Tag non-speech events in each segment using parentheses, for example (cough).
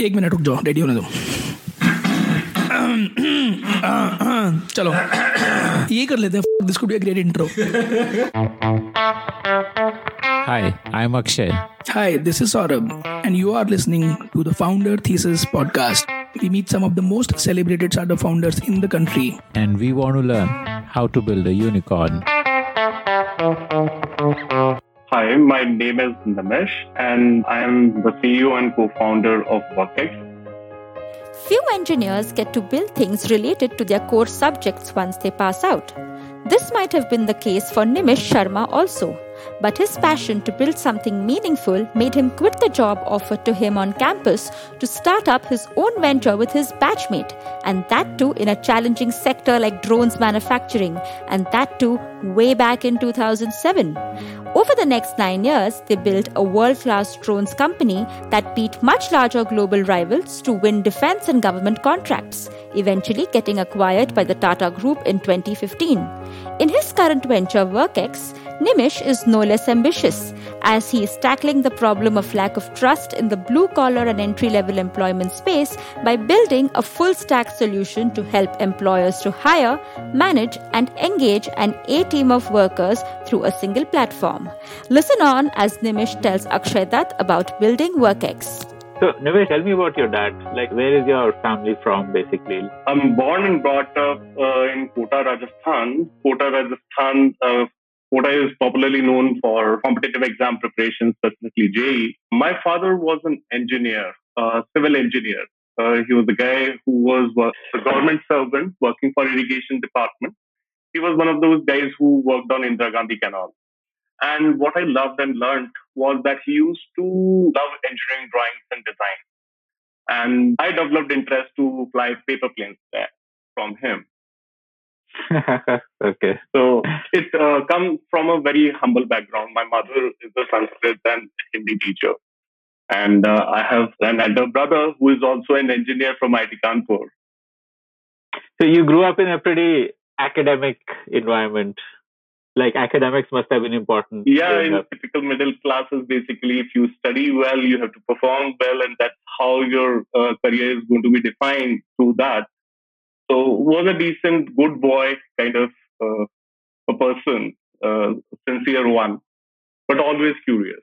एक मिनट रुक जाओ रेडी होने दो चलो ये कर लेते हैं this could be a great intro Hi, I'm Akshay. Hi, this is Saurabh, and you are listening to the Founder Thesis podcast. We meet some of the most celebrated startup founders in the country. And we want to learn how to build a unicorn. Hi, my name is Nimish, and I am the CEO and co founder of WorkEx. Few engineers get to build things related to their core subjects once they pass out. This might have been the case for Nimish Sharma also, but his passion to build something meaningful made him quit the job offered to him on campus to start up his own venture with his batchmate, and that too in a challenging sector like drones manufacturing, and that too way back in 2007. Over the next nine years, they built a world class drones company that beat much larger global rivals to win defense and government contracts, eventually getting acquired by the Tata Group in 2015. In his current venture, WorkEx, Nimish is no less ambitious, as he is tackling the problem of lack of trust in the blue collar and entry level employment space by building a full stack solution to help employers to hire, manage, and engage an A team of workers through a single platform. Listen on as Nimish tells Akshay Datt about building WorkEx. So, Nimish, tell me about your dad. Like, where is your family from, basically? I'm born and brought up uh, in Kota, Rajasthan. Kota, Rajasthan. Uh, Kota is popularly known for competitive exam preparation, specifically JEE. My father was an engineer, uh, civil engineer. Uh, he was the guy who was a government servant working for irrigation department. He was one of those guys who worked on Indira Gandhi Canal. And what I loved and learned was that he used to love engineering drawings and design. And I developed interest to fly paper planes there from him. (laughs) okay. So it uh, comes from a very humble background. My mother is a Sanskrit and Hindi teacher. And uh, I have an elder brother who is also an engineer from IIT Kanpur. So you grew up in a pretty academic environment like academics must have been important. Yeah, in up. typical middle classes, basically, if you study well, you have to perform well, and that's how your uh, career is going to be defined through that. So, was a decent, good boy kind of uh, a person, uh, sincere one, but always curious.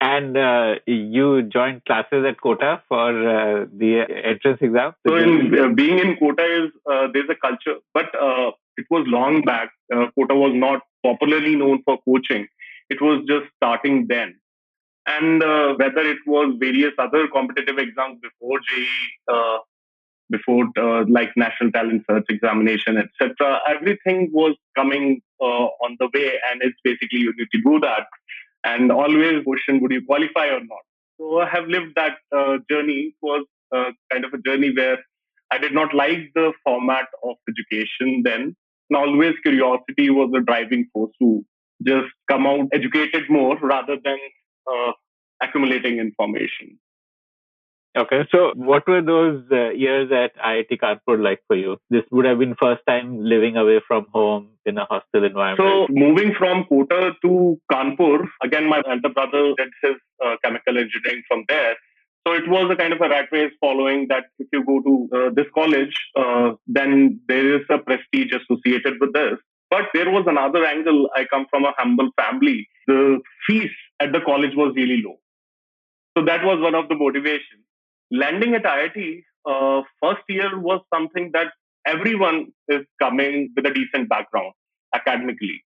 And uh, you joined classes at Kota for uh, the entrance exam. So, in, uh, being in Kota is there's a culture, but it was long back. Uh, Kota was not popularly known for coaching. It was just starting then. And uh, whether it was various other competitive exams before JEE, uh, before uh, like National Talent Search Examination, etc., everything was coming uh, on the way. And it's basically you need to do that. And always question, would you qualify or not? So I have lived that uh, journey. It was kind of a journey where I did not like the format of education then and always curiosity was the driving force to just come out educated more rather than uh, accumulating information. Okay, so what were those uh, years at IIT Kanpur like for you? This would have been first time living away from home in a hostel environment. So moving from Kota to Kanpur, again, my elder brother did his uh, chemical engineering from there. So it was a kind of a rat race following that if you go to uh, this college, uh, then there is a prestige associated with this. But there was another angle. I come from a humble family. The fees at the college was really low. So that was one of the motivations. Landing at IIT, uh, first year was something that everyone is coming with a decent background academically.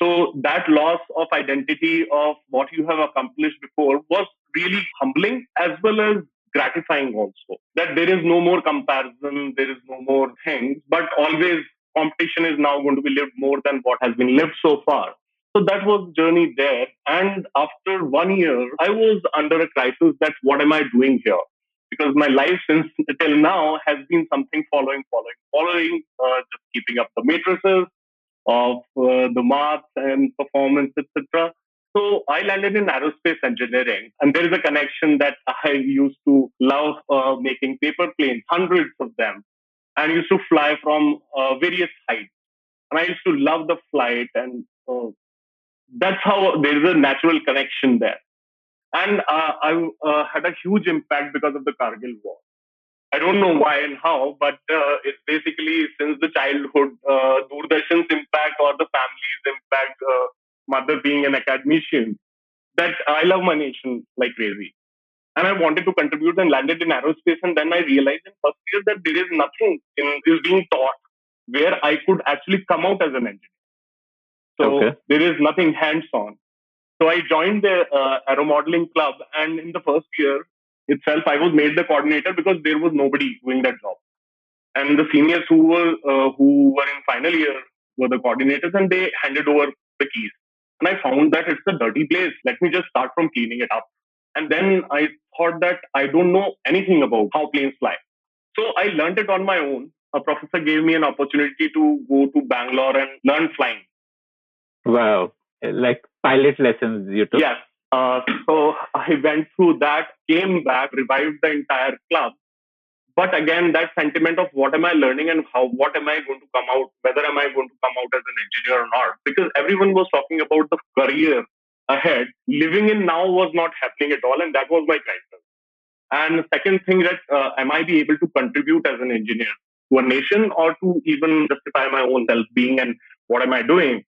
So that loss of identity of what you have accomplished before was really humbling as well as gratifying also. That there is no more comparison, there is no more things, but always competition is now going to be lived more than what has been lived so far. So that was the journey there. And after one year, I was under a crisis that what am I doing here? Because my life since till now has been something following, following, following, uh, just keeping up the matrices, of uh, the maths and performance, etc. So I landed in aerospace engineering, and there is a connection that (laughs) I used to love uh, making paper planes, hundreds of them, and used to fly from uh, various heights. And I used to love the flight, and uh, that's how there is a natural connection there. And uh, I uh, had a huge impact because of the Kargil war. I don't know why and how, but uh, it's basically since the childhood, uh, Doordarshan's impact or the family's impact, uh, mother being an academician, that I love my nation like crazy. And I wanted to contribute and landed in aerospace. And then I realized in first year that there is nothing in is being taught where I could actually come out as an engineer. So okay. there is nothing hands on. So I joined the uh, modeling club, and in the first year itself, I was made the coordinator because there was nobody doing that job. And the seniors who were uh, who were in final year were the coordinators, and they handed over the keys. And I found that it's a dirty place. Let me just start from cleaning it up. And then I thought that I don't know anything about how planes fly. So I learned it on my own. A professor gave me an opportunity to go to Bangalore and learn flying. Wow. Like pilot lessons you took? Yes. Uh, so I went through that, came back, revived the entire club. But again, that sentiment of what am I learning and how, what am I going to come out, whether am I going to come out as an engineer or not? Because everyone was talking about the career ahead. Living in now was not happening at all, and that was my crisis. And second thing that uh, am I be able to contribute as an engineer to a nation or to even justify my own self-being and what am I doing?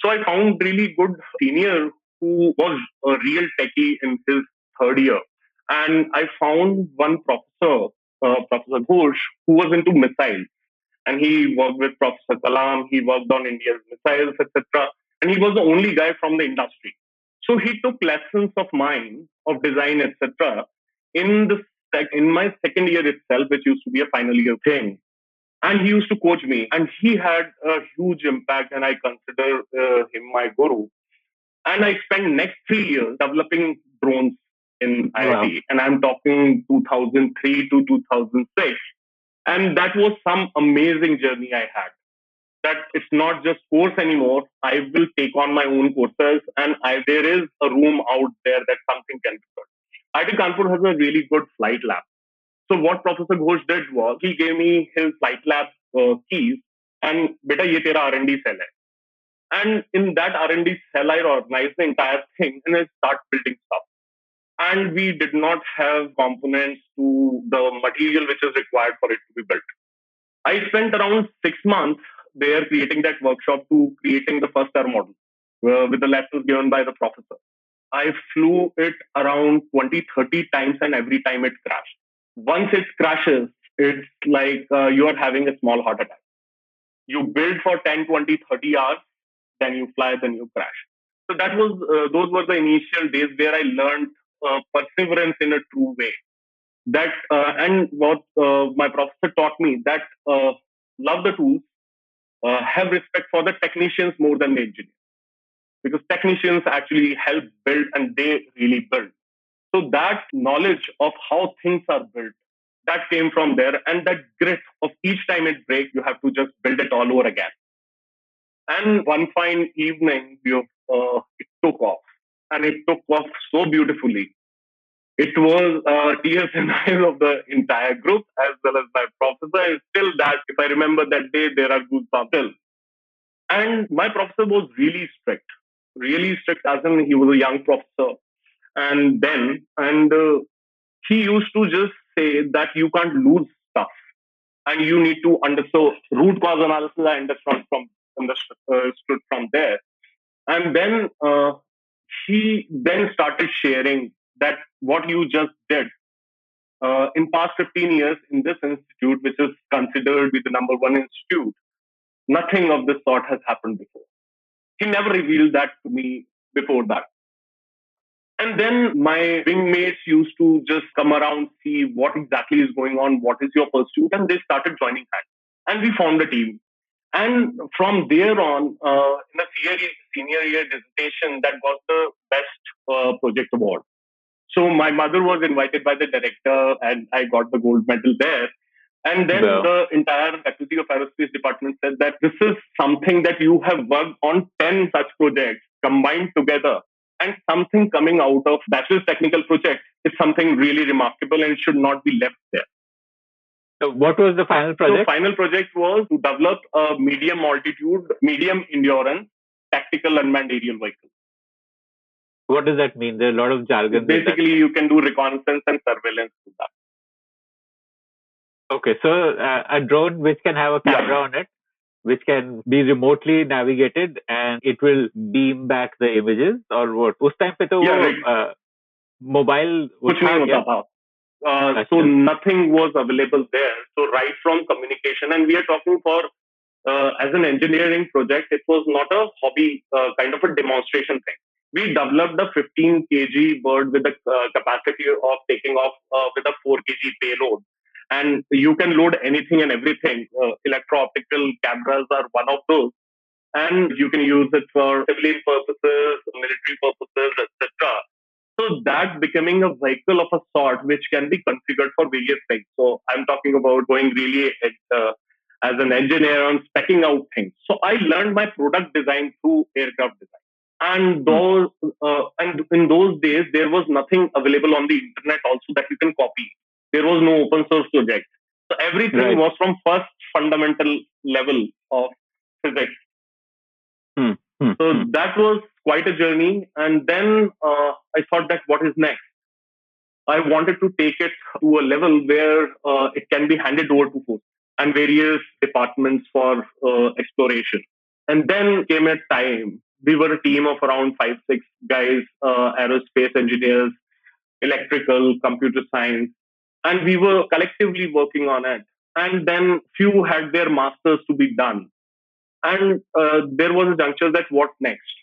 So I found really good senior who was a real techie in his third year. And I found one professor, uh, Professor Ghosh, who was into missiles. And he worked with Professor Kalam, he worked on India's missiles, etc. And he was the only guy from the industry. So he took lessons of mine, of design, etc. in the in my second year itself, which used to be a final year thing and he used to coach me. And he had a huge impact and i consider uh, him my guru. And i spent next three years developing drones in wow. IIT and I'm talking 2003 to 2006 and that was some amazing journey I had. That it's not just course anymore. I will take on my own courses and I, there is a room out there that something can be done. IIT Kanpur has a really good flight lab so what Professor Ghosh did was he gave me his flight lab uh, keys and beta ye tera R&D cell hai. And in that R&D cell, I organized the entire thing and I start building stuff. And we did not have components to the material which is required for it to be built. I spent around six months there creating that workshop to creating the first air model uh, with the lessons given by the professor. I flew it around 20, 30 times and every time it crashed once it crashes, it's like uh, you are having a small heart attack. You build for 10, 20, 30 hours, then you fly, then you crash. So that was uh, those were the initial days where I learned uh, perseverance in a true way. That uh, and what uh, my professor taught me that uh, love the tools, have respect for the technicians more than the engineers, because technicians actually help build and they really build. So that knowledge of how things are built, that came from there. And that grit of each time it breaks, you have to just build it all over again. And one fine evening, we, uh, it took off. And it took off so beautifully. It was uh, tears the eyes of the entire group as well as my professor. And still that, if I remember that day, there are goosebumps still. And my professor was really strict, really strict as in he was a young professor and then and uh, he used to just say that you can't lose stuff and you need to understand So root cause analysis i understood from understood from there. And then uh, he then started sharing that what you just did uh, in past 15 years in this institute which is considered be the number one institute nothing of this sort has happened before. He never revealed that to me before that and then my wingmates used to just come around, see what exactly is going on, what is your pursuit, and they started joining hands. And we formed a team. And from there on, uh, in the senior, senior year dissertation, that got the best uh, project award. So my mother was invited by the director, and I got the gold medal there. And then the entire faculty of aerospace department said that this is something that you have worked on 10 such projects combined together and something coming out of bachelor's technical project is something really remarkable and it should not be left there. So what was the final project? So final project was to develop a medium altitude, medium endurance tactical unmanned aerial vehicle. What does that mean? There are a lot of jargon. Basically, you can do reconnaissance and surveillance with that. Okay, so uh, a drone which can have a camera Yeah. on it, which can be remotely navigated, and it will beam back the images, or what? उस time पे तो Yeah, वो right. uh, mobile वो कुछ था नहीं क्या? होता था uh, Gotcha. so nothing was available there so right from communication and we are talking for uh, as an engineering project it was not a hobby uh, kind of a demonstration thing we developed a 15 kg bird with a uh, capacity of taking off uh, with a 4 kg payload and you can load anything and everything uh, electro-optical cameras are one of those and you can use it for civilian purposes military purposes etc so that becoming a vehicle of a sort which can be configured for various things. So I'm talking about going really uh, as an engineer on specking out things. So I learned my product design through aircraft design. And those uh, and in those days there was nothing available on the internet also that you can copy. There was no open source project. So everything Right. was from first fundamental level of physics. Hmm, So hmm. that was quite a journey. And then uh, I thought that what is next? I wanted to take it to a level where uh, it can be handed over to force and various departments for uh, exploration. And then came a time. We were a team of around five, six guys, uh, aerospace engineers, electrical, computer science, and we were collectively working on it. And then few had their masters to be done. And uh, there was a juncture that what next?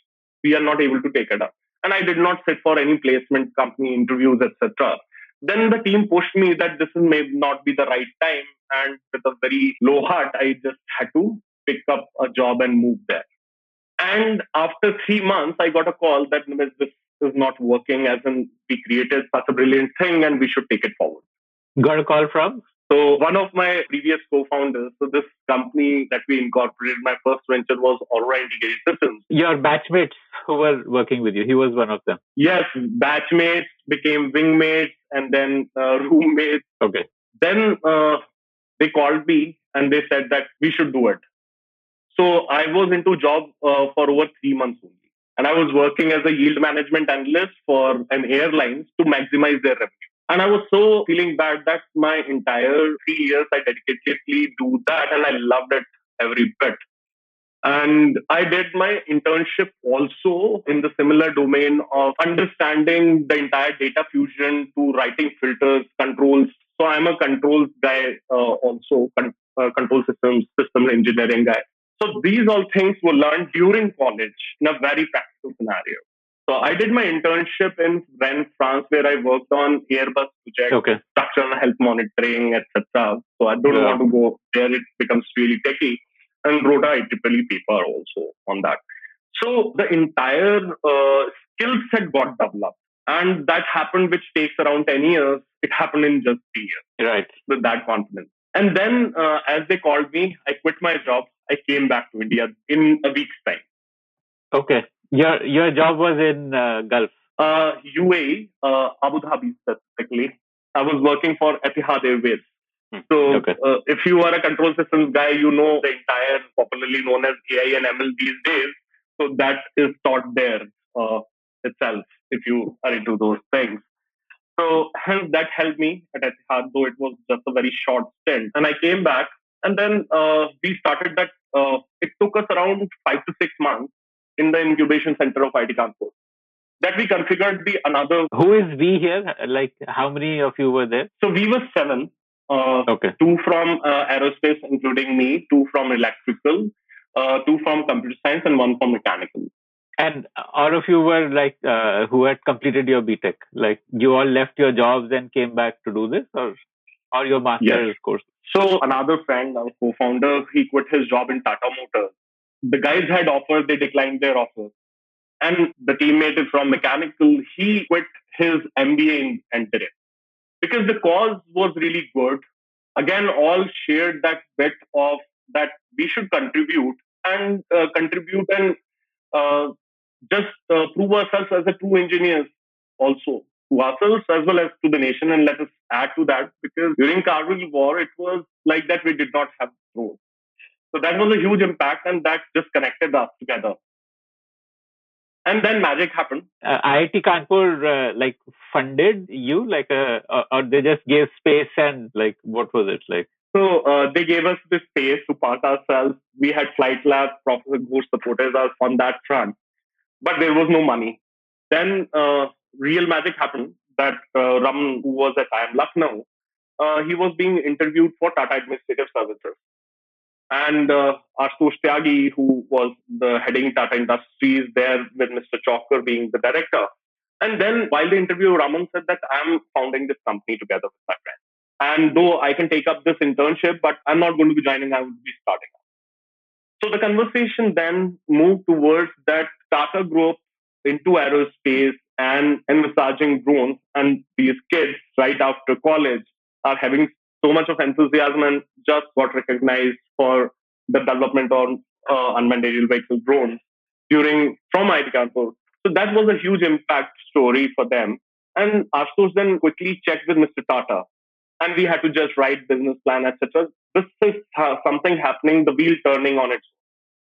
We are not able to take it up. And I did not sit for any placement company interviews, etc. Then the team pushed me that this may not be the right time. And with a very low heart, I just had to pick up a job and move there. And after three months, I got a call that this is not working, as in we created such a brilliant thing and we should take it forward. Got a call from? So one of my previous co-founders, so this company that we incorporated, my first venture was Aurora Integrated Systems. Your batchmates who were working with you. He was one of them. Yes, batchmates became wingmates and then uh, roommates. Okay. Then uh, they called me and they said that we should do it. So I was into job uh, for over three months only. And I was working as a yield management analyst for an airlines to maximize their revenue. And I was so feeling bad that my entire three years I dedicatedly do that and I loved it every bit. And I did my internship also in the similar domain of understanding the entire data fusion to writing filters, controls. So I'm a controls guy uh, also, con- uh, control systems, system engineering guy. So these all things were learned during college in a very practical scenario. So I did my internship in Rennes, France, where I worked on Airbus project, Okay. structural health monitoring, etc. So I don't Yeah. want to go there; it becomes really techy. And wrote a IEEE paper also on that. So the entire uh, skill set got developed, and that happened, which takes around ten years. It happened in just three years Right. with that confidence. And then, uh, as they called me, I quit my job. I came back to India in a week's time. Okay. Your your job was in uh, Gulf. Uh, UAE, uh, Abu Dhabi specifically. I was working for Etihad Airways. Hmm. So, Okay. uh, if you are a control systems guy, you know the entire popularly known as AI and ML these days. So that is taught there uh, itself. If you are into those things. So hence that helped me at Etihad, though it was just a very short stint. And I came back, and then uh, we started that. Uh, it took us around five to six months in the incubation center of IIT Kanpur. That we configured the another. Who is we here? Like how many of you were there? So we were seven. Uh, Okay. two from uh, aerospace, including me, two from electrical, uh, two from computer science, and one from mechanical. And all of you were like uh, who had completed your BTech. Like you all left your jobs and came back to do this, or or your master's course. So another friend, our co-founder, he quit his job in Tata Motors. The guys had offers, they declined their offers. And the teammate is from mechanical, he quit his MBA in engineering because the cause was really good. Again, all shared that bit of that we should contribute and uh, contribute and uh, just uh, prove ourselves as a true engineers also to ourselves as well as to the nation and let us add to that because during Kargil war it was like that we did not have roads. So that was a huge impact and that just connected us together. and then magic happened. Uh, IIT Kanpur uh, like funded you like uh, or, or they just gave space and like what was it like? So uh, they gave us the space to park ourselves. We had flight lab. Professor Ghosh supported us on that front, but there was no money. Then uh, real magic happened. That uh, Raman, who was at IIM Lucknow, uh, he was being interviewed for Tata Administrative Services. And uh, Ashutosh Tyagi, who was the heading Tata Industries there with Mr. Chaukar being the director. And then while the interview, Raman said that I'm founding this company together with my friend. And though I can take up this internship, but I'm not going to be joining, I would be starting up. So the conversation then moved towards that Tata grew up into aerospace and envisaging drones, and these kids right after college are having so much of enthusiasm and just got recognized for the development on uh, unmanned aerial vehicle drones during from IIT Kanpur. So that was a huge impact story for them. And Ashutosh then quickly checked with Mr. Tata, and we had to just write business plan, etc. This is uh, something happening, the wheel turning on its.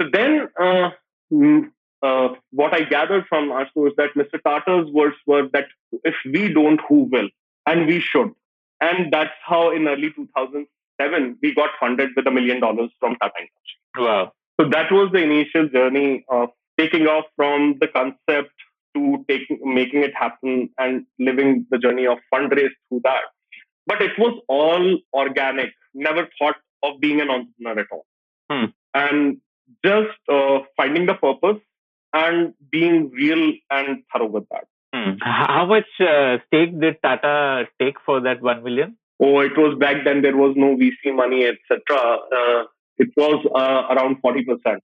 So then, uh, mm, uh, what I gathered from Ashutosh is that Mr. Tata's words were that if we don't, who will? And we should. And that's how in early 2007, we got funded with a million dollars from Tata Wow. So that was the initial journey of taking off from the concept to taking, making it happen and living the journey of fundraise through that. But it was all organic, never thought of being an entrepreneur at all. Hmm. And just uh, finding the purpose and being real and thorough with that. Hmm. How much uh, stake did Tata take for that one million? Oh, it was back then. There was no VC money, etc. Uh, it was uh, around forty percent.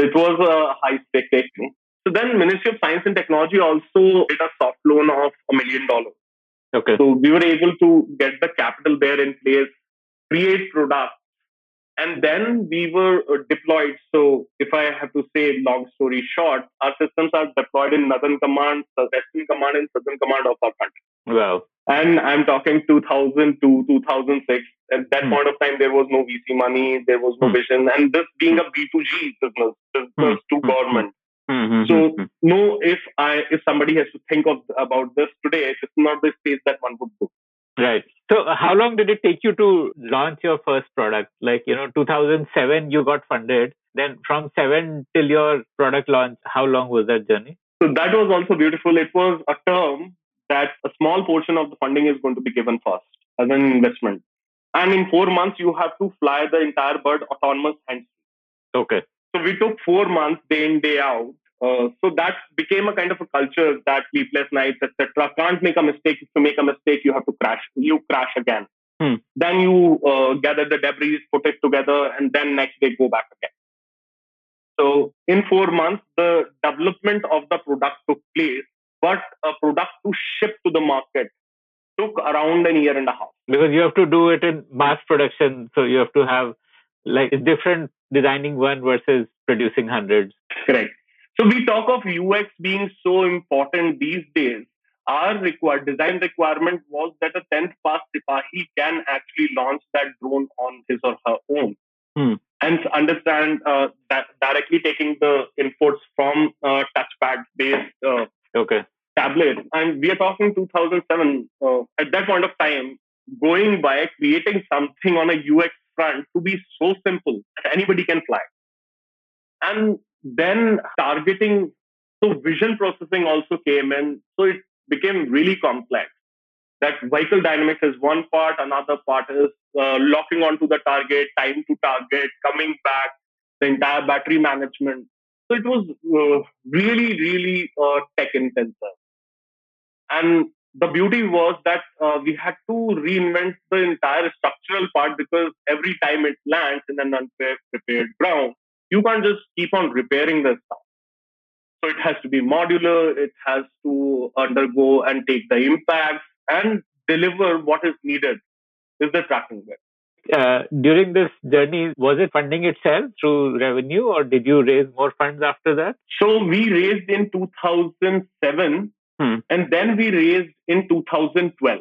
So it was a high stake taking. So then, Ministry of Science and Technology also did a soft loan of a million dollars. Okay. So we were able to get the capital there in place, create products, and then we were uh, deployed. So if I have to say long story short, our systems are deployed in Northern Command, Western Command, and Southern Command of our country. Wow. And I'm talking 2000 to 2006. At that Hmm. point of time, there was no VC money, there was no Hmm. vision, and this being a B2G business, business Hmm. to Hmm. government. Mm-hmm. So no, if I if somebody has to think of about this today, it's not the space that one would go. Right. So, uh, how long did it take you to launch your first product? Like, you know, 2007, you got funded. Then from seven till your product launch, how long was that journey? So that was also beautiful. It was a term that a small portion of the funding is going to be given first as an investment. And in four months, you have to fly the entire bird autonomous hands. Okay. So we took four months, day in, day out. Uh, so that became a kind of a culture that sleepless nights, etc. Can't make a mistake. If you make a mistake, you have to crash. You crash again. Hmm. Then you uh, gather the debris, put it together, and then next day go back again. So in four months, the development of the product took place, but a product to ship to the market took around a year and a half. Because you have to do it in mass production. So, you have to have like different designing one versus producing hundreds. Correct. So we talk of UX being so important these days. Our required design requirement was that a 10th pass Sipahi can actually launch that drone on his or her own. Hmm. And understand uh, that directly taking the inputs from uh, touchpad based uh, Okay. tablet. And we are talking 2007. Uh, at that point of time, going by creating something on a UX front to be so simple that anybody can fly. And then targeting, so vision processing also came in. So it became really complex. That vehicle dynamics is one part, another part is uh, locking onto the target, time to target, coming back, the entire battery management. So it was uh, really, really uh, tech intensive. And the beauty was that uh, we had to reinvent the entire structural part because every time it lands in an unprepared ground, you can't just keep on repairing the stuff. So it has to be modular, it has to undergo and take the impacts and deliver what is needed is the tracking bit. Uh, during this journey, was it funding itself through revenue or did you raise more funds after that? So we raised in 2007 Hmm. and then we raised in 2012.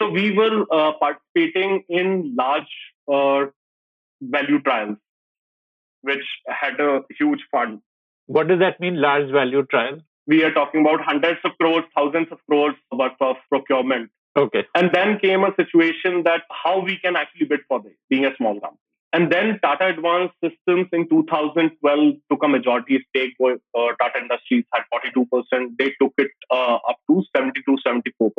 So we were uh, participating in large uh, value trials, which had a huge fund. What does that mean, large value trial? We are talking about hundreds of crores, thousands of crores worth of procurement. Okay. And then came a situation that how we can actually bid for this, being a small company. And then Tata Advanced Systems in 2012 took a majority stake. Uh, Tata Industries had 42%. They took it uh, up to 72, 74%.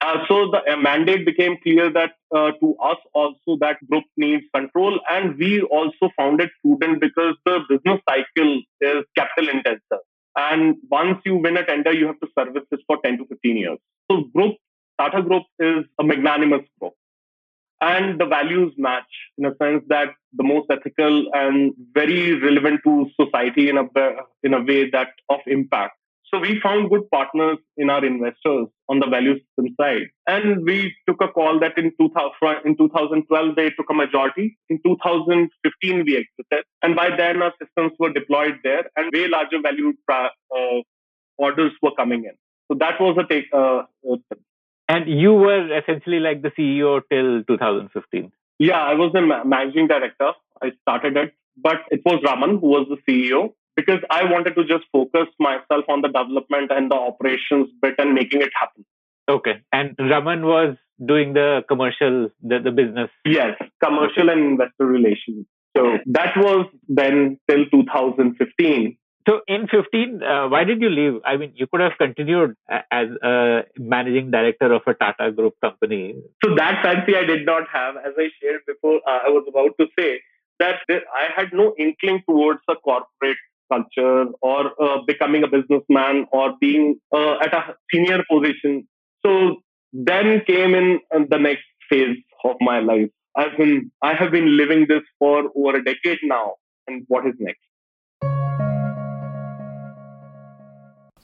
Uh, so the uh, mandate became clear that uh, to us also that group needs control, and we also found it prudent because the business cycle is capital intensive, and once you win a tender, you have to service this for 10 to 15 years. So group Tata Group is a magnanimous group, and the values match in a sense that the most ethical and very relevant to society in a in a way that of impact so we found good partners in our investors on the value system side. And we took a call that in, 2000, in 2012, they took a majority. In 2015, we exited. And by then, our systems were deployed there and way larger value uh, orders were coming in. So that was a take. Uh, uh, and you were essentially like the CEO till 2015. Yeah, I was the managing director. I started it, but it was Raman who was the CEO because I wanted to just focus myself on the development and the operations bit and making it happen. Okay. And Raman was doing the commercial, the, the business. Yes, commercial and investor relations. So that was then till 2015. So in 15, uh, why did you leave? I mean, you could have continued as a managing director of a Tata Group company. So that fancy I did not have. As I shared before, uh, I was about to say that I had no inkling towards a corporate culture or uh, becoming a businessman or being uh, at a senior position. So then came in uh, the next phase of my life. I've been, I have been living this for over a decade now. And what is next?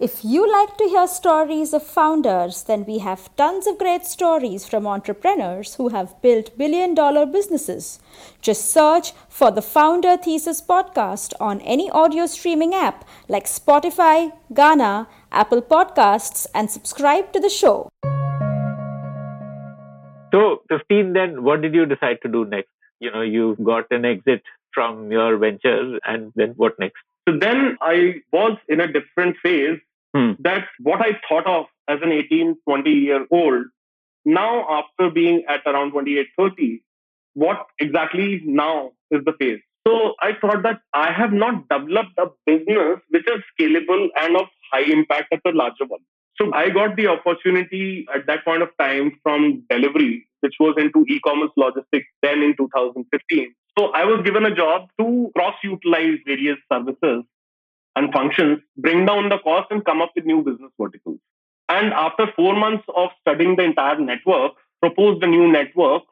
If you like to hear stories of founders, then we have tons of great stories from entrepreneurs who have built billion dollar businesses. Just search for the Founder Thesis podcast on any audio streaming app like Spotify, Gaana, Apple Podcasts, and subscribe to the show. So, 15, then what did you decide to do next? You know, you got an exit from your venture, and then what next? So then I was in a different phase hmm. that what I thought of as an 18, 20 year old, now after being at around 28, 30, what exactly now is the phase? So I thought that I have not developed a business which is scalable and of high impact at a larger one. So I got the opportunity at that point of time from Delhivery, which was into e-commerce logistics then in 2015. So I was given a job to cross-utilize various services and functions, bring down the cost and come up with new business verticals. And after four months of studying the entire network, proposed a new network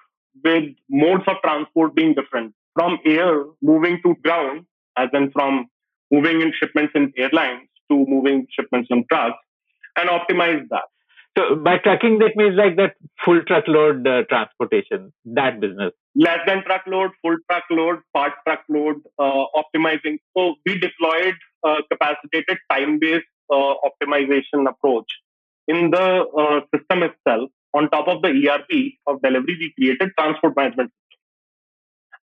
with modes of transport being different from air moving to ground, as in from moving in shipments in airlines to moving shipments on trucks, and optimize that. So by trucking, that means like that full truckload uh, transportation, that business. Less than truckload, full truckload, part truckload, uh, optimizing. So we deployed a capacitated time-based uh, optimization approach in the uh, system itself. On top of the ERP of Delhivery, we created transport management system.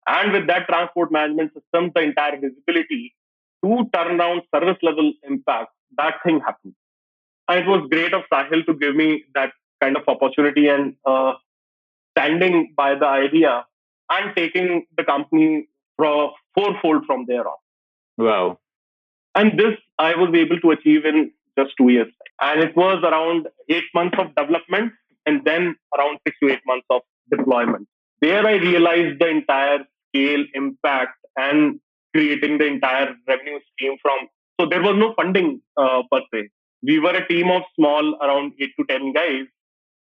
And with that transport management system, the entire visibility to turn around service level impact, that thing happened. And it was great of Sahil to give me that kind of opportunity and uh, standing by the idea and taking the company for fourfold from there on. Wow. And this I was able to achieve in just two years. And it was around eight months of development and then around six to eight months of deployment. There I realized the entire scale, impact, and creating the entire revenue stream from. So there was no funding uh, per se we were a team of small, around eight to 10 guys,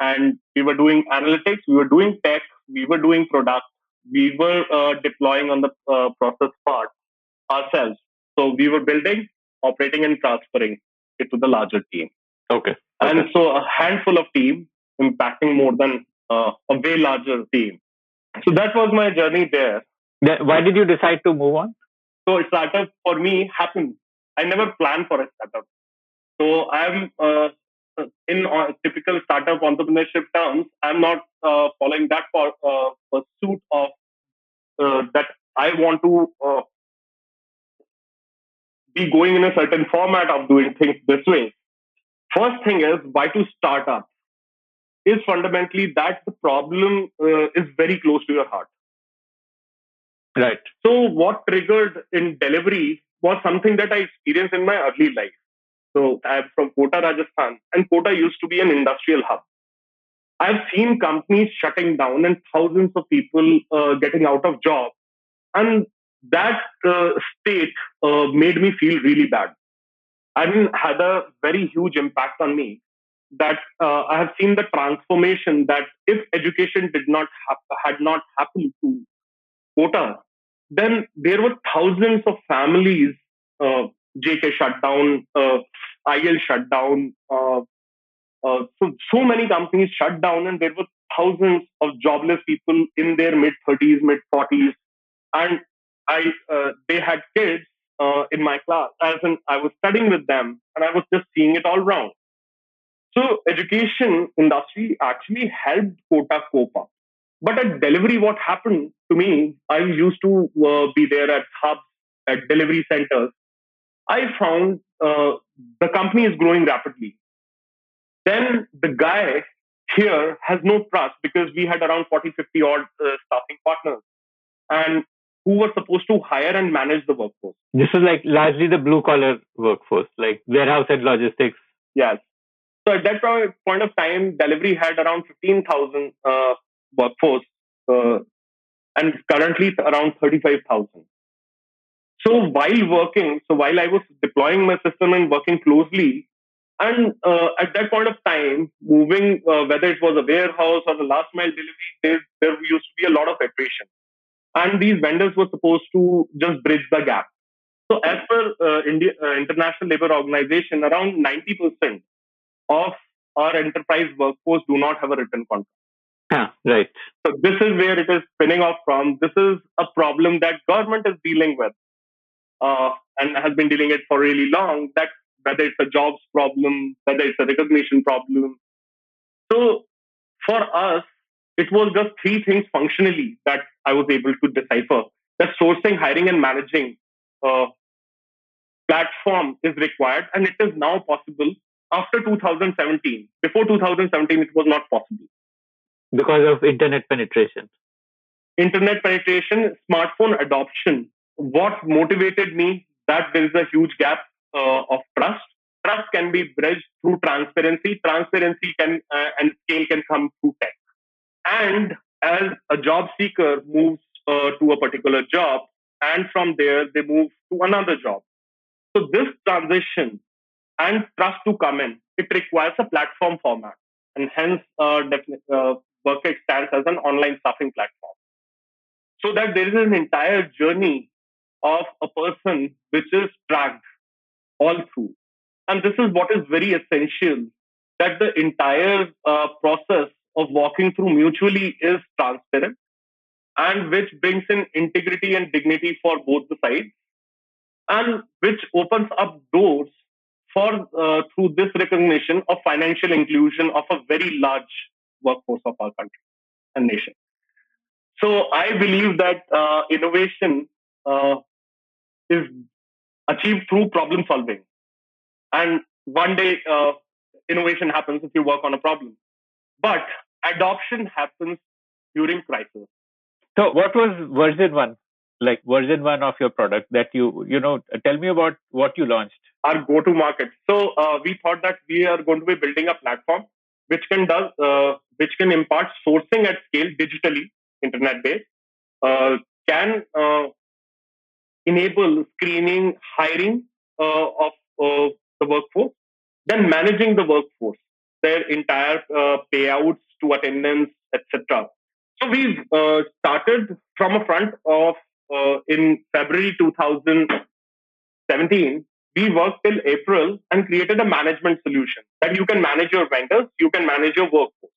and we were doing analytics, we were doing tech, we were doing product, we were uh, deploying on the uh, process part ourselves. So we were building, operating, and transferring it to the larger team. Okay. okay. And so a handful of team impacting more than uh, a way larger team. So that was my journey there. Why did you decide to move on? So startup for me happened. I never planned for a startup. So I'm uh, in uh, typical startup entrepreneurship terms. I'm not uh, following that for uh, pursuit of uh, that I want to uh, be going in a certain format of doing things this way. First thing is why to start up is fundamentally that the problem uh, is very close to your heart. Right. So what triggered in Delhivery was something that I experienced in my early life. So I'm from Kota, Rajasthan, and Kota used to be an industrial hub. I've seen companies shutting down and thousands of people uh, getting out of job. And that uh, state uh, made me feel really bad. I mean, had a very huge impact on me that uh, I have seen the transformation that if education did not ha- had not happened to Kota, then there were thousands of families, uh, JK shut down, uh, IL shut down, uh, uh, so, so many companies shut down, and there were thousands of jobless people in their mid 30s, mid 40s. And I, uh, they had kids uh, in my class, as in I was studying with them, and I was just seeing it all wrong. So, education industry actually helped Kota cope up. But at Delhivery, what happened to me, I used to uh, be there at hubs, at delivery centers. I found uh, the company is growing rapidly then the guy here has no trust because we had around 40, 50 odd uh, staffing partners and who were supposed to hire and manage the workforce. This is like largely the blue collar workforce, like warehouse and logistics. Yes. So at that point of time, Delhivery had around 15,000 uh, workforce uh, and currently around 35,000. So while working, so while I was deploying my system and working closely and uh, at that point of time, moving, uh, whether it was a warehouse or the last mile delivery, there, there used to be a lot of attrition. And these vendors were supposed to just bridge the gap. So, as per uh, India, uh, International Labour Organization, around 90% of our enterprise workforce do not have a written contract. Yeah, right. So, this is where it is spinning off from. This is a problem that government is dealing with. Uh, and has been dealing it for really long that whether it's a jobs problem, whether it's a recognition problem. So for us, it was just three things functionally that I was able to decipher. That sourcing, hiring, and managing uh, platform is required, and it is now possible after 2017. Before 2017, it was not possible. Because of internet penetration. Internet penetration, smartphone adoption. What motivated me that there is a huge gap uh, of trust. Trust can be bridged through transparency. Transparency can uh, and scale can come through tech. And as a job seeker moves uh, to a particular job, and from there they move to another job. So this transition and trust to come in, it requires a platform format, and hence uh, uh, stands as an online staffing platform. So that there is an entire journey of a person which is tracked all through. And this is what is very essential that the entire uh, process of walking through mutually is transparent and which brings in integrity and dignity for both the sides and which opens up doors for uh, through this recognition of financial inclusion of a very large workforce of our country and nation. So I believe that uh, innovation uh, is achieved through problem solving. And one day, uh, innovation happens if you work on a problem. But adoption happens during crisis. So, what was version one? Like version one of your product that you, you know, tell me about what you launched. Our go to market. So, uh, we thought that we are going to be building a platform which can does uh, which can impart sourcing at scale digitally, internet based, uh, can uh, enable screening, hiring uh, of uh, the workforce, then managing the workforce, their entire uh, payouts to attendance, etc. So we uh, started from a front of uh, in February 2017. We worked till April and created a management solution that you can manage your vendors, you can manage your workforce.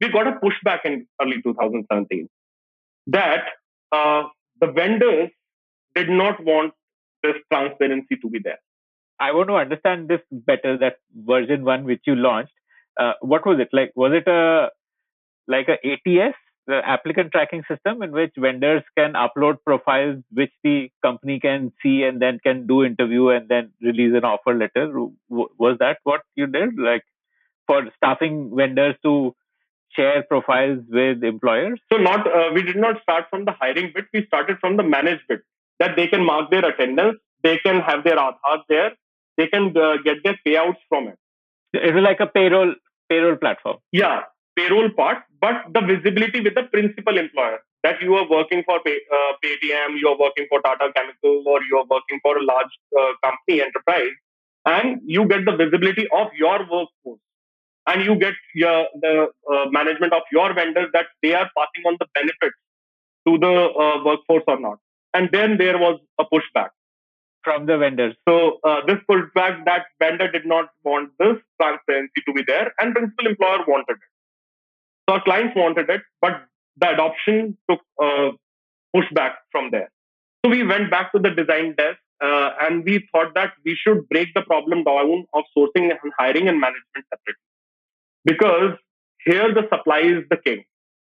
We got a pushback in early 2017 that uh, the vendors did not want this transparency to be there. I want to understand this better. That version one which you launched, uh, what was it like? Was it a like a ATS the applicant tracking system in which vendors can upload profiles which the company can see and then can do interview and then release an offer letter. Was that what you did? Like for staffing vendors to share profiles with employers? So not uh, we did not start from the hiring bit. We started from the managed bit that they can mark their attendance, they can have their Aadhaar there, they can uh, get their payouts from it. It like a payroll payroll platform. Yeah, payroll part, but the visibility with the principal employer that you are working for Pay, uh, Paytm, you are working for Tata Chemical, or you are working for a large uh, company enterprise, and you get the visibility of your workforce and you get your, the uh, management of your vendors that they are passing on the benefits to the uh, workforce or not. And then there was a pushback from the vendors. So uh, this pushback that vendor did not want this transparency to be there, and principal employer wanted it. So our clients wanted it, but the adoption took uh, pushback from there. So we went back to the design desk uh, and we thought that we should break the problem down of sourcing and hiring and management separately because here the supply is the king.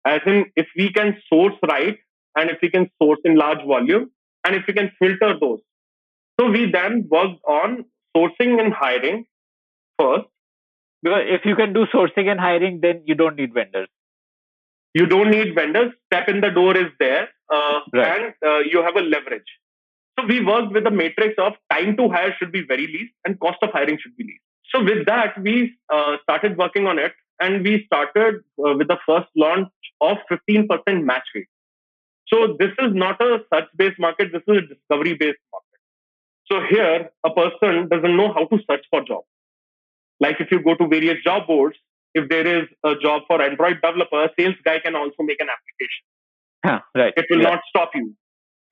As in, if we can source right and if we can source in large volume and if we can filter those. So we then worked on sourcing and hiring first. Because if you can do sourcing and hiring, then you don't need vendors. You don't need vendors. Step in the door is there, uh, right. and uh, you have a leverage. So we worked with a matrix of time to hire should be very least and cost of hiring should be least. So with that, we uh, started working on it, and we started uh, with the first launch of 15% match rate. So this is not a search-based market. This is a discovery-based market. So here, a person doesn't know how to search for jobs. Like if you go to various job boards, if there is a job for Android developer, a sales guy can also make an application. Huh, right. It will yeah. not stop you.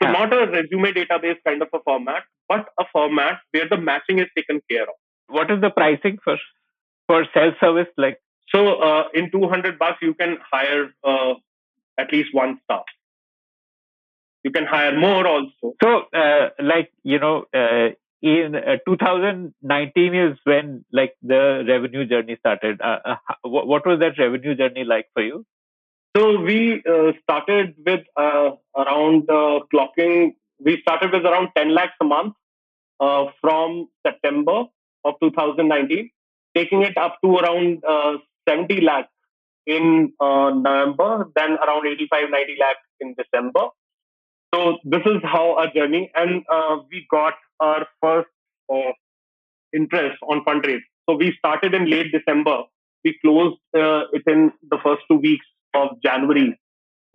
So huh. not a resume database kind of a format, but a format where the matching is taken care of what is the pricing for for self service like? So uh, in 200 bucks, you can hire uh, at least one staff. You can hire more also. So, uh, like you know, uh, in uh, 2019 is when like the revenue journey started. Uh, what was that revenue journey like for you? So we started with around clocking. We started with around 10 lakhs a month from September of 2019, taking it up to around uh, 70 lakhs in uh, November, then around 85, 90 lakhs in December. So this is how our journey, and uh, we got our first uh, interest on fundraise. So we started in late December. We closed uh, it in the first two weeks of January.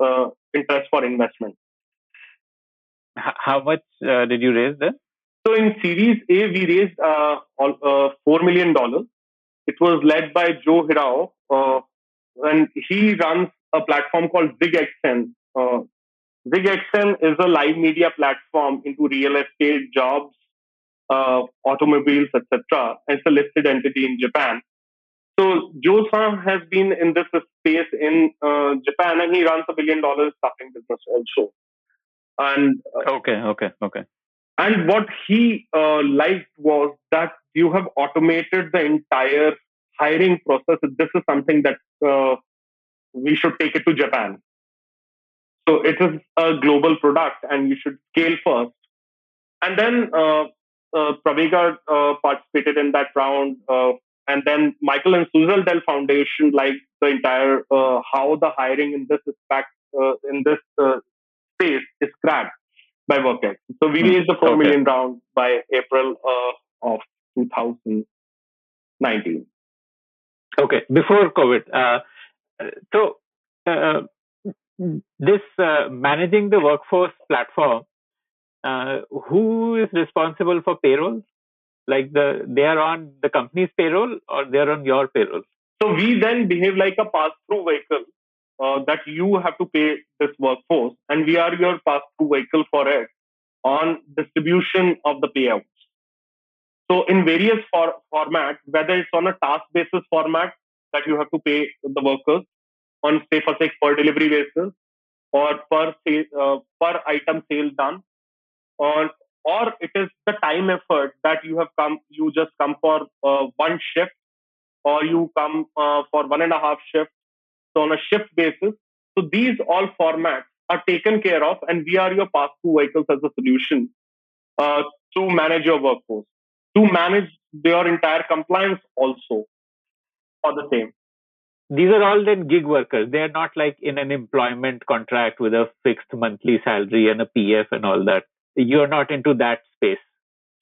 Uh, interest for investment. How much did you raise then? So in Series A, we raised uh, uh, $4 million. It was led by Joe Hirao, uh, and he runs a platform called Big ZIGExN. ZIGExN is a live media platform into real estate, jobs, uh, automobiles, etc. It's a listed entity in Japan. So Joe San has been in this space in uh, Japan, and he runs a billion dollar staffing business also. And uh, okay, okay, okay. And what he uh, liked was that you have automated the entire hiring process. This is something that uh, we should take it to Japan. So it is a global product and you should scale first. And then uh, uh, Pravega uh, participated in that round. Uh, and then Michael and Susan Dell Foundation, like the entire uh, how the hiring in this aspect, uh, in this uh, space is cracked by WorkEx. So we hmm. raised the four okay. million round by April uh, of 2019. Okay, before COVID. Uh, so uh, this uh, managing the workforce platform, uh, who is responsible for payroll? Like the they are on the company's payroll or they are on your payroll? So we then behave like a pass-through vehicle uh, that you have to pay this workforce, and we are your pass-through vehicle for it on distribution of the payouts. So, in various for- formats, whether it's on a task basis format that you have to pay the workers on, say, for six per delivery basis, or per uh, per item sale done, or or it is the time effort that you have come, you just come for uh, one shift, or you come uh, for one and a half shift so on a shift basis, So these all formats are taken care of, and we are your pass-through vehicles as a solution uh, to manage your workforce, to manage your entire compliance also for the same. These are all then gig workers. They are not like in an employment contract with a fixed monthly salary and a PF and all that. You're not into that space.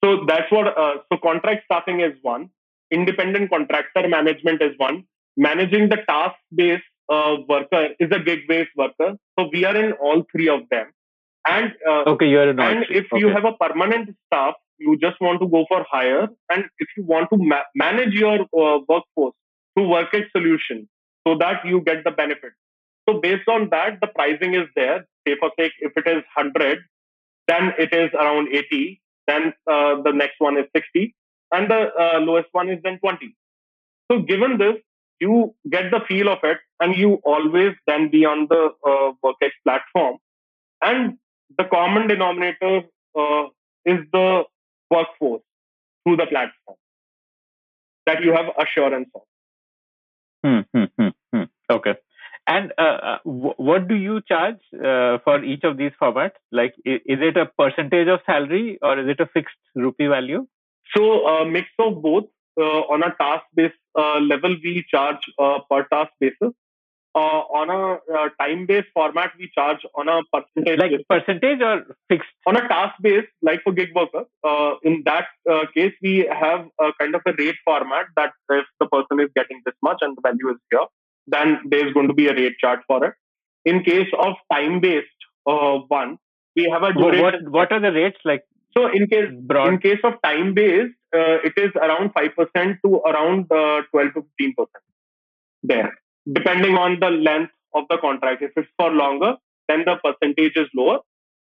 So that's what. Uh, so contract staffing is one. Independent contractor management is one. Managing the task-based uh, worker is a gig-based worker. So we are in all three of them. And uh, okay, you're in all and if okay. you have a permanent staff, you just want to go for hire. And if you want to ma- manage your uh, workforce through WorkEx solution, so that you get the benefit. So based on that, the pricing is there. Say for sake, if it is 100, then it is around 80. Then uh, the next one is 60, and the uh, lowest one is then 20. So given this, you get the feel of it, and you always then be on the uh, WorkEx platform. And the common denominator uh, is the workforce through the platform that you have assurance of. Hmm, hmm. Okay. And uh, uh, w- what do you charge uh, for each of these formats? Like, is, is it a percentage of salary or is it a fixed rupee value? So, a mix of both. Uh, on a task-based uh, level, we charge uh, per task basis. on a time-based format, we charge on a percentage. Like basis. percentage or fixed? On a task based, like for gig worker, in that case, we have a kind of a rate format that if the person is getting this much and the value is here, then there's going to be a rate chart for it. In case of time-based uh, one, we have a duration. What what are the rates like? So in case broad? in case of time-based, uh, it is around five percent to around uh, twelve to fifteen percent there, depending on the length of the contract. If it's for longer, then the percentage is lower,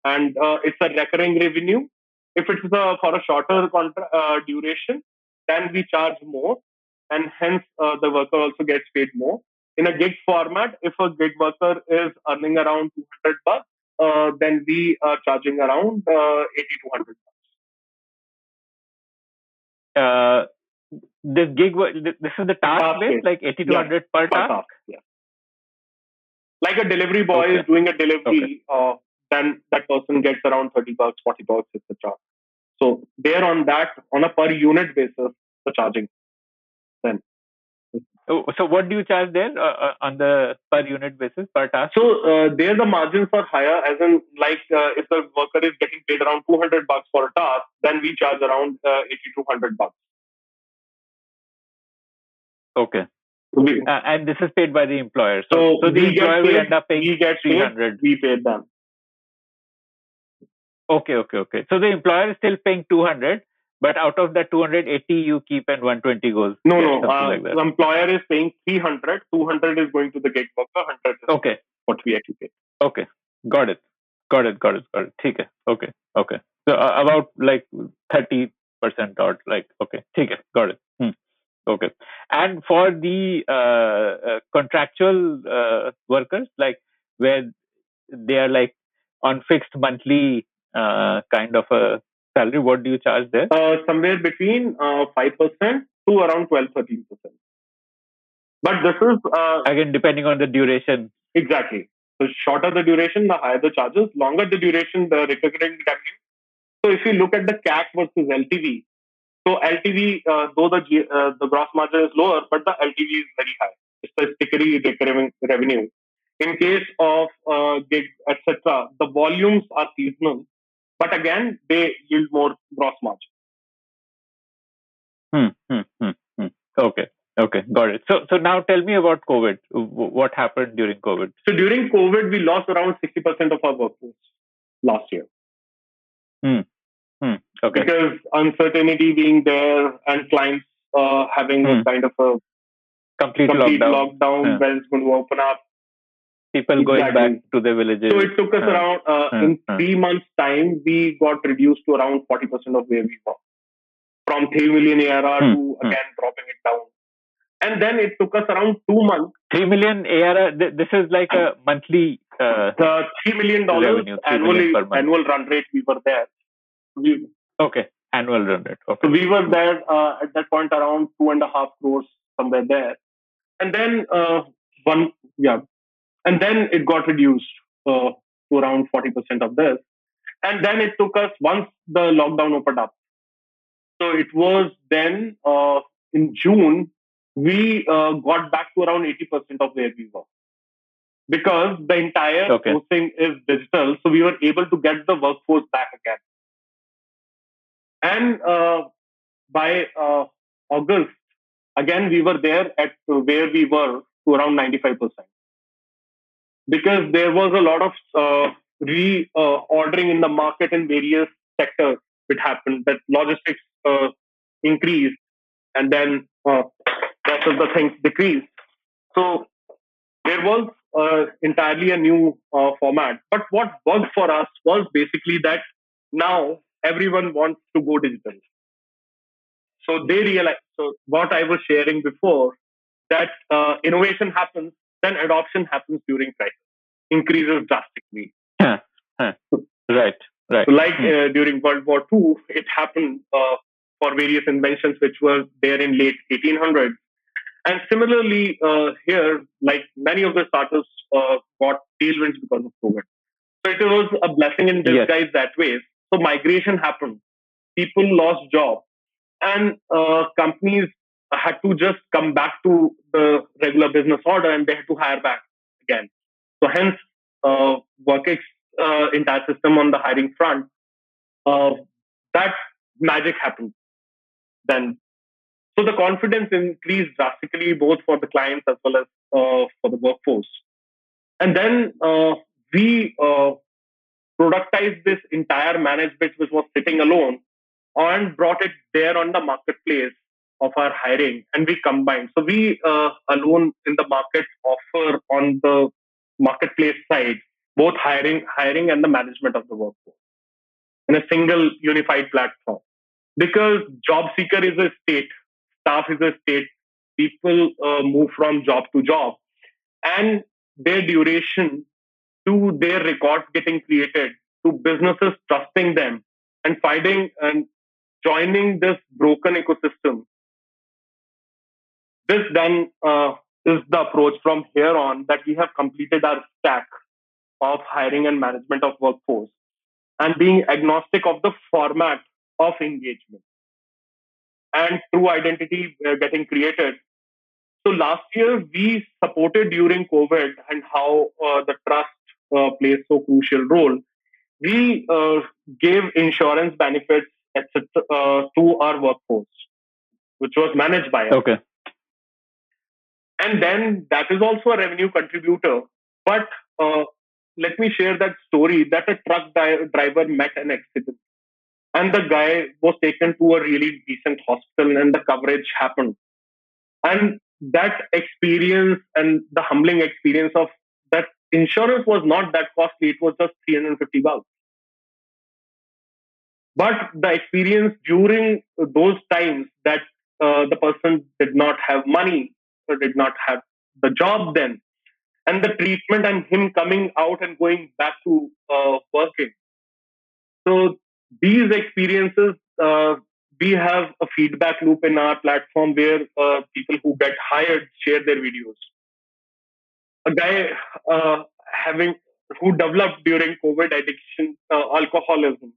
and uh, it's a recurring revenue. If it's a, for a shorter contra- uh, duration, then we charge more, and hence uh, the worker also gets paid more in a gig format, if a gig worker is earning around 200 bucks, uh, then we are charging around uh, 80 to 100 bucks. Uh, this gig, this is the task, Task base, base. like 80 to Yeah, 100 per, Per task? task, yeah. Like a delivery boy Okay. is doing a delivery, uh, then that person gets around 30 bucks, 40 bucks, etc. So they're on that on a per unit basis, the charging. Oh, So what do you charge there uh, uh, on the per unit basis, per task? So uh, there the margins are higher, as in like uh, if the worker is getting paid around 200 bucks for a task, then we charge around uh, 80 to 100 bucks. Okay. So we, Uh, and this is paid by the employer. So, So so the employer will end up paying we get paid, 300. we pay them. Okay, okay, okay. So the employer is still paying 200, but out of that 280 you keep and 120 goes. No, Yeah, no. something Uh, like that. the employer is paying 300. 200 is going to the gig worker. 100 is Okay, what we actually pay. okay. Got it. Got it, got it, got it. ठीक है. Okay, okay. So uh, about like 30% or like, okay. ठीक है. Got it. Hmm. Okay. And for the uh, uh, contractual uh, workers, like where they are like on fixed monthly uh, kind of a salary, what do you charge there? Uh, somewhere between uh, 5% to around 12 13%. But this is uh, Again, depending on the duration. exactly. So shorter the duration, the higher the charges. Longer the duration, the recurring revenue. So if you look at the CAC versus LTV, so LTV, uh, though the uh, the gross margin is lower, but the LTV is very high. It's the sticky recurring revenue. In case of uh, gig, etc., the volumes are seasonal, but again they yield more gross margin. Hmm, hmm, hmm, hmm. Okay. Okay, got it. So, so now tell me about COVID. What happened during COVID? So during COVID, we lost around sixty percent of our workforce last year. Hmm. Hmm. Okay. because uncertainty being there and clients uh, having a Hmm. kind of a Complete, complete lockdown. lockdown, Yeah. when it's going to open up. People going back to their villages. So it took us around uh, Hmm. in Hmm. three months' time, we got reduced to around forty percent of where we were, from three million ARR Hmm. to Hmm. again dropping it down. And then it took us around two months. Three million ARR. th- This is like a monthly. Uh, The three million dollars Revenue, $3 annually million annual run rate we were there. We, okay, annual run rate. So Okay. we were there uh, at that point around two and a half crores somewhere there, and then uh, one yeah, And then it got reduced uh, to around 40% of this. And then it took us, once the lockdown opened up, so it was then uh, in June, we uh, got back to around 80% of where we were. Because the entire Okay. sourcing is digital, so we were able to get the workforce back again. And uh, by uh, August, again, we were there at where we were to around 95%. Because there was a lot of uh, re uh, in the market in various sectors, which happened, that logistics uh, increased, and then uh, rest of the things decreased. So there was uh, entirely a new uh, format. But what worked for us was basically that now everyone wants to go digital. So they realize. So what I was sharing before, that uh, innovation happens, then adoption happens during crisis, increases drastically. Right. Right. So like Hmm. uh, during World War II, it happened uh, for various inventions which were there in late 1800s. And similarly, uh, here, like many of the startups uh, got tailwinds because of COVID. So it was a blessing in Yes. disguise that way. So migration happened. People lost jobs. And uh, companies had to just come back to the regular business order and they had to hire back again. So hence, uh, WorkEx uh, entire system on the hiring front, uh, that magic happened then. So the confidence increased drastically both for the clients as well as uh, for the workforce. And then uh, we uh, productized this entire managed bit which was sitting alone and brought it there on the marketplace of our hiring and we combine. So we uh, alone in the market offer on the marketplace side both hiring, hiring and the management of the workforce in a single unified platform. Because job seeker is a state, staff is a state, people uh, move from job to job, and their duration to their records getting created, to businesses trusting them and finding and joining this broken ecosystem. This then uh, is the approach from here on that we have completed our stack of hiring and management of workforce and being agnostic of the format of engagement and true identity uh, getting created. So last year we supported during COVID and how uh, the trust uh, plays so crucial role. We uh, gave insurance benefits etc. Uh, to our workforce, which was managed by us Okay. And then that is also a revenue contributor. But uh, let me share that story that a truck di- driver met an accident, and the guy was taken to a really decent hospital, and the coverage happened. And that experience and the humbling experience of that insurance was not that costly; it was just three hundred fifty bucks. But the experience during those times that uh, the person did not have money did not have the job then. And the treatment and him coming out and going back to uh, working. So these experiences uh, we have a feedback loop in our platform where uh, people who get hired share their videos. A guy uh, having who developed during covid addiction uh, alcoholism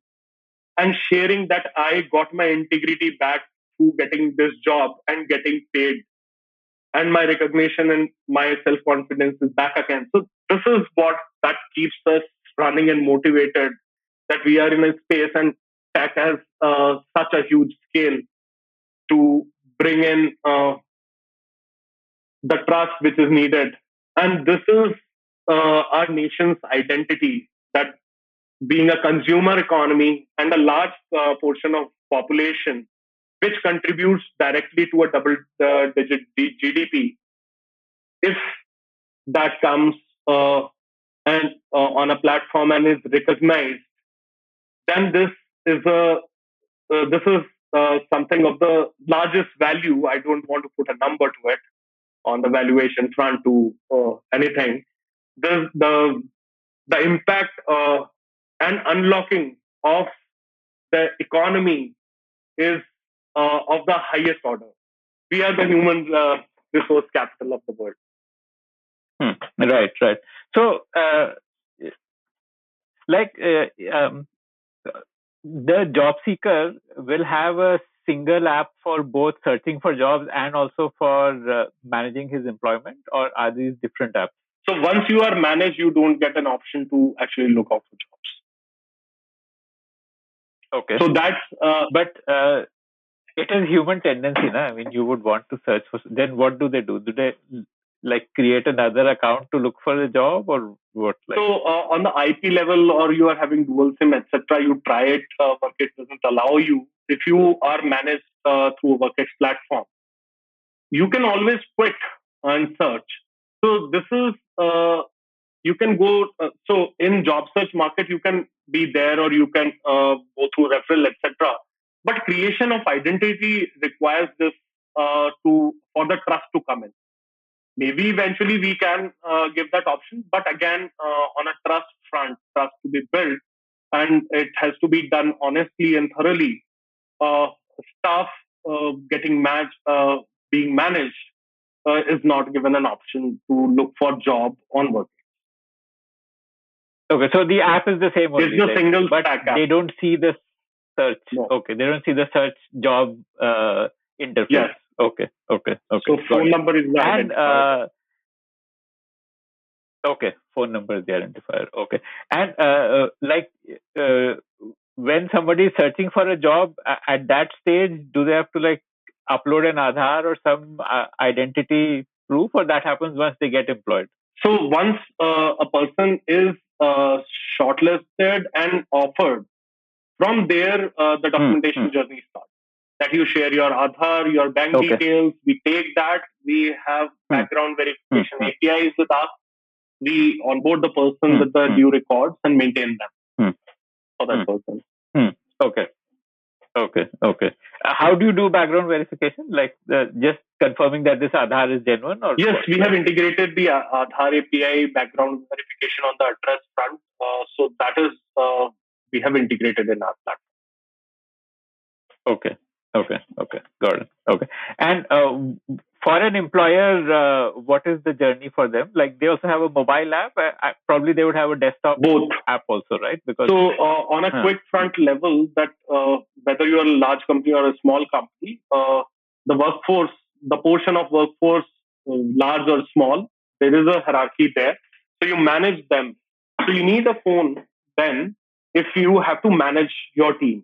and sharing that i got my integrity back through getting this job and getting paid and my recognition and my self confidence is back again. So this is what that keeps us running and motivated. That we are in a space and tech has uh, such a huge scale to bring in uh, the trust which is needed, and this is uh, our nation's identity. That being a consumer economy and a large uh, portion of population which contributes directly to a double uh, digit GDP. If that comes uh, and uh, on a platform and is recognized, then this is a uh, this is uh, something of the largest value. I don't want to put a number to it on the valuation front to anything. The the the impact and unlocking of the economy is uh, of the highest order. We are the human uh, resource capital of the world. Hmm. Right, right. So, uh, like, uh, um, the job seeker will have a single app for both searching for jobs and also for uh, managing his employment, or are these different apps? So once you are managed, you don't get an option to actually look out for jobs. Okay. So that's uh, but uh, it is human tendency, na? I mean, you would want to search for. Then what do they do? Do they like create another account to look for a job, or what? Like? so uh, on the IP level, or you are having dual SIM, etc. You try it, uh, WorkEx doesn't allow you. If you are managed uh, through a WorkEx platform, you can always quit and search. So this is uh, you can go. Uh, so in job search market, you can be there, or you can uh, go through referral, etc. But creation of identity requires this uh, to for the trust to come in. Maybe eventually we can uh, give that option but again uh, on a trust front trust to be built and it has to be done honestly and thoroughly. Uh, staff uh, getting matched uh, being managed uh, is not given an option to look for job on work. Okay so the app is the same only, single but stack app. they don't see the search No. okay they don't see the search job uh, interface Yes. okay okay okay so phone it. number is the and identifier. uh, okay phone number is the identifier okay and uh, uh, like uh, when somebody is searching for a job at that stage do they have to like upload an aadhaar or some uh, identity proof or that happens once they get employed So once uh, a person is uh, shortlisted and offered, from there uh, the documentation hmm. journey starts. That you share your Aadhaar, your bank Okay. details. We take that. We have Hmm. background verification Hmm. APIs with us. We onboard the person Hmm. with the Hmm. due records and maintain them Hmm. for that Hmm. person. okay okay okay uh, how do you do background verification like uh, just confirming that this aadhaar is genuine or Yes, what? we have integrated the uh, Aadhaar API background verification on the address front. Uh, so that is uh, we have integrated in our platform. Okay. Okay. Okay. Got it. Okay. And uh, for an employer, uh, what is the journey for them? Like they also have a mobile app. Uh, probably they would have a desktop Both. app also, right? Because So uh, on a Huh. quick front level, that uh, whether you're a large company or a small company, uh, the workforce, the portion of workforce, large or small, there is a hierarchy there. So you manage them. So you need a phone then if you have to manage your team.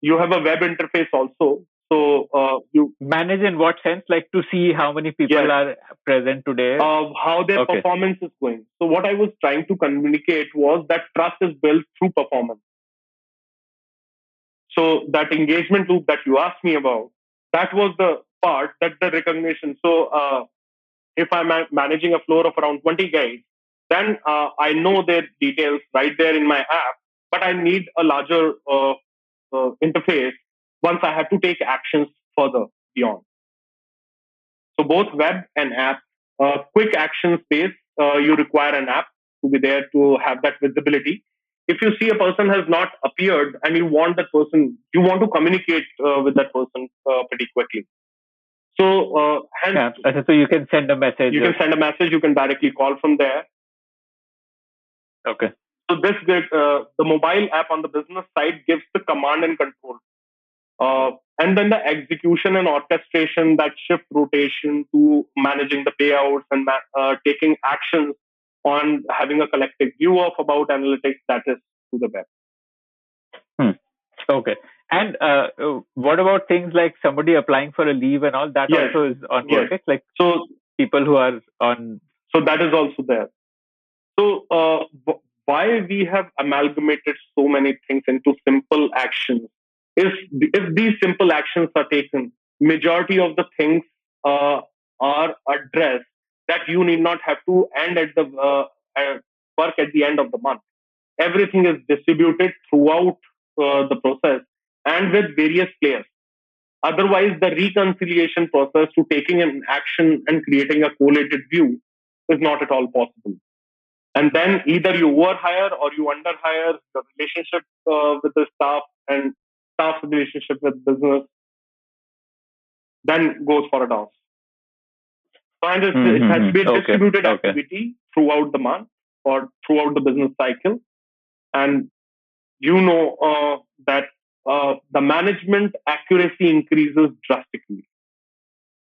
You have a web interface also. So uh, you manage in what sense? Like to see how many people Yes. are present today. uh, how their Okay. performance is going. So what I was trying to communicate was that trust is built through performance. So that engagement loop that you asked me about, that was the part that the recognition. So uh, if I'm managing a floor of around 20 guys, then uh, I know their details right there in my app, but I need a larger uh, uh, interface once I have to take actions further beyond. So both web and app, uh, quick action space, uh, you require an app to be there to have that visibility. If you see a person has not appeared and you want that person, you want to communicate uh, with that person uh, pretty quickly. So uh, yeah. So you can send a message. you can send a message, you can directly call from there. okay. So this get, uh, the mobile app on the business side gives the command and control. Uh, and then the execution and orchestration, that shift rotation to managing the payouts and ma- uh, taking actions on having a collective view of about analytics, that is to the web. Okay. And uh, what about things like somebody applying for a leave and all that Yes. also is on Yes. WorkEx? Like So people who are on. So that is also there. So uh, why we have amalgamated so many things into simple actions is if these simple actions are taken, majority of the things uh, are addressed that you need not have to end at the uh, uh, work at the end of the month. Everything is distributed throughout uh, the process and with various players. Otherwise, the reconciliation process to taking an action and creating a collated view is not at all possible. And then either you overhire or you underhire the relationship uh, with the staff and staff relationship with business then goes for a toss. So and it's, Mhm, it has to be a okay, distributed okay. activity throughout the month or throughout the business cycle. And you know uh, that uh, the management accuracy increases drastically.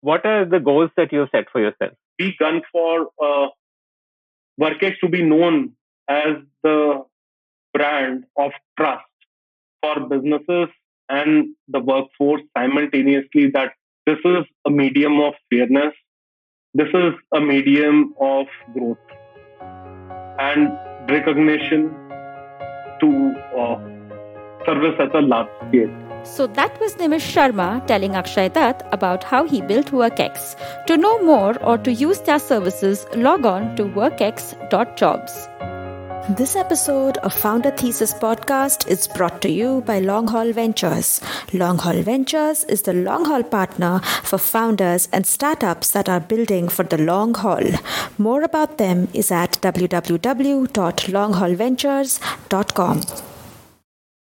What are the goals that you set for yourself? We gun for uh, WorkEx to be known as the brand of trust for businesses and the workforce simultaneously that this is a medium of fairness, this is a medium of growth and recognition to uh, service at a large scale. So that was Nimish Sharma telling Akshay Datt about how he built WorkEx. To know more or to use their services, log on to workex.jobs. This episode of Founder Thesis podcast is brought to you by Long Haul Ventures. Long Haul Ventures is the long haul partner for founders and startups that are building for the long haul. More about them is at www.longhaulventures.com.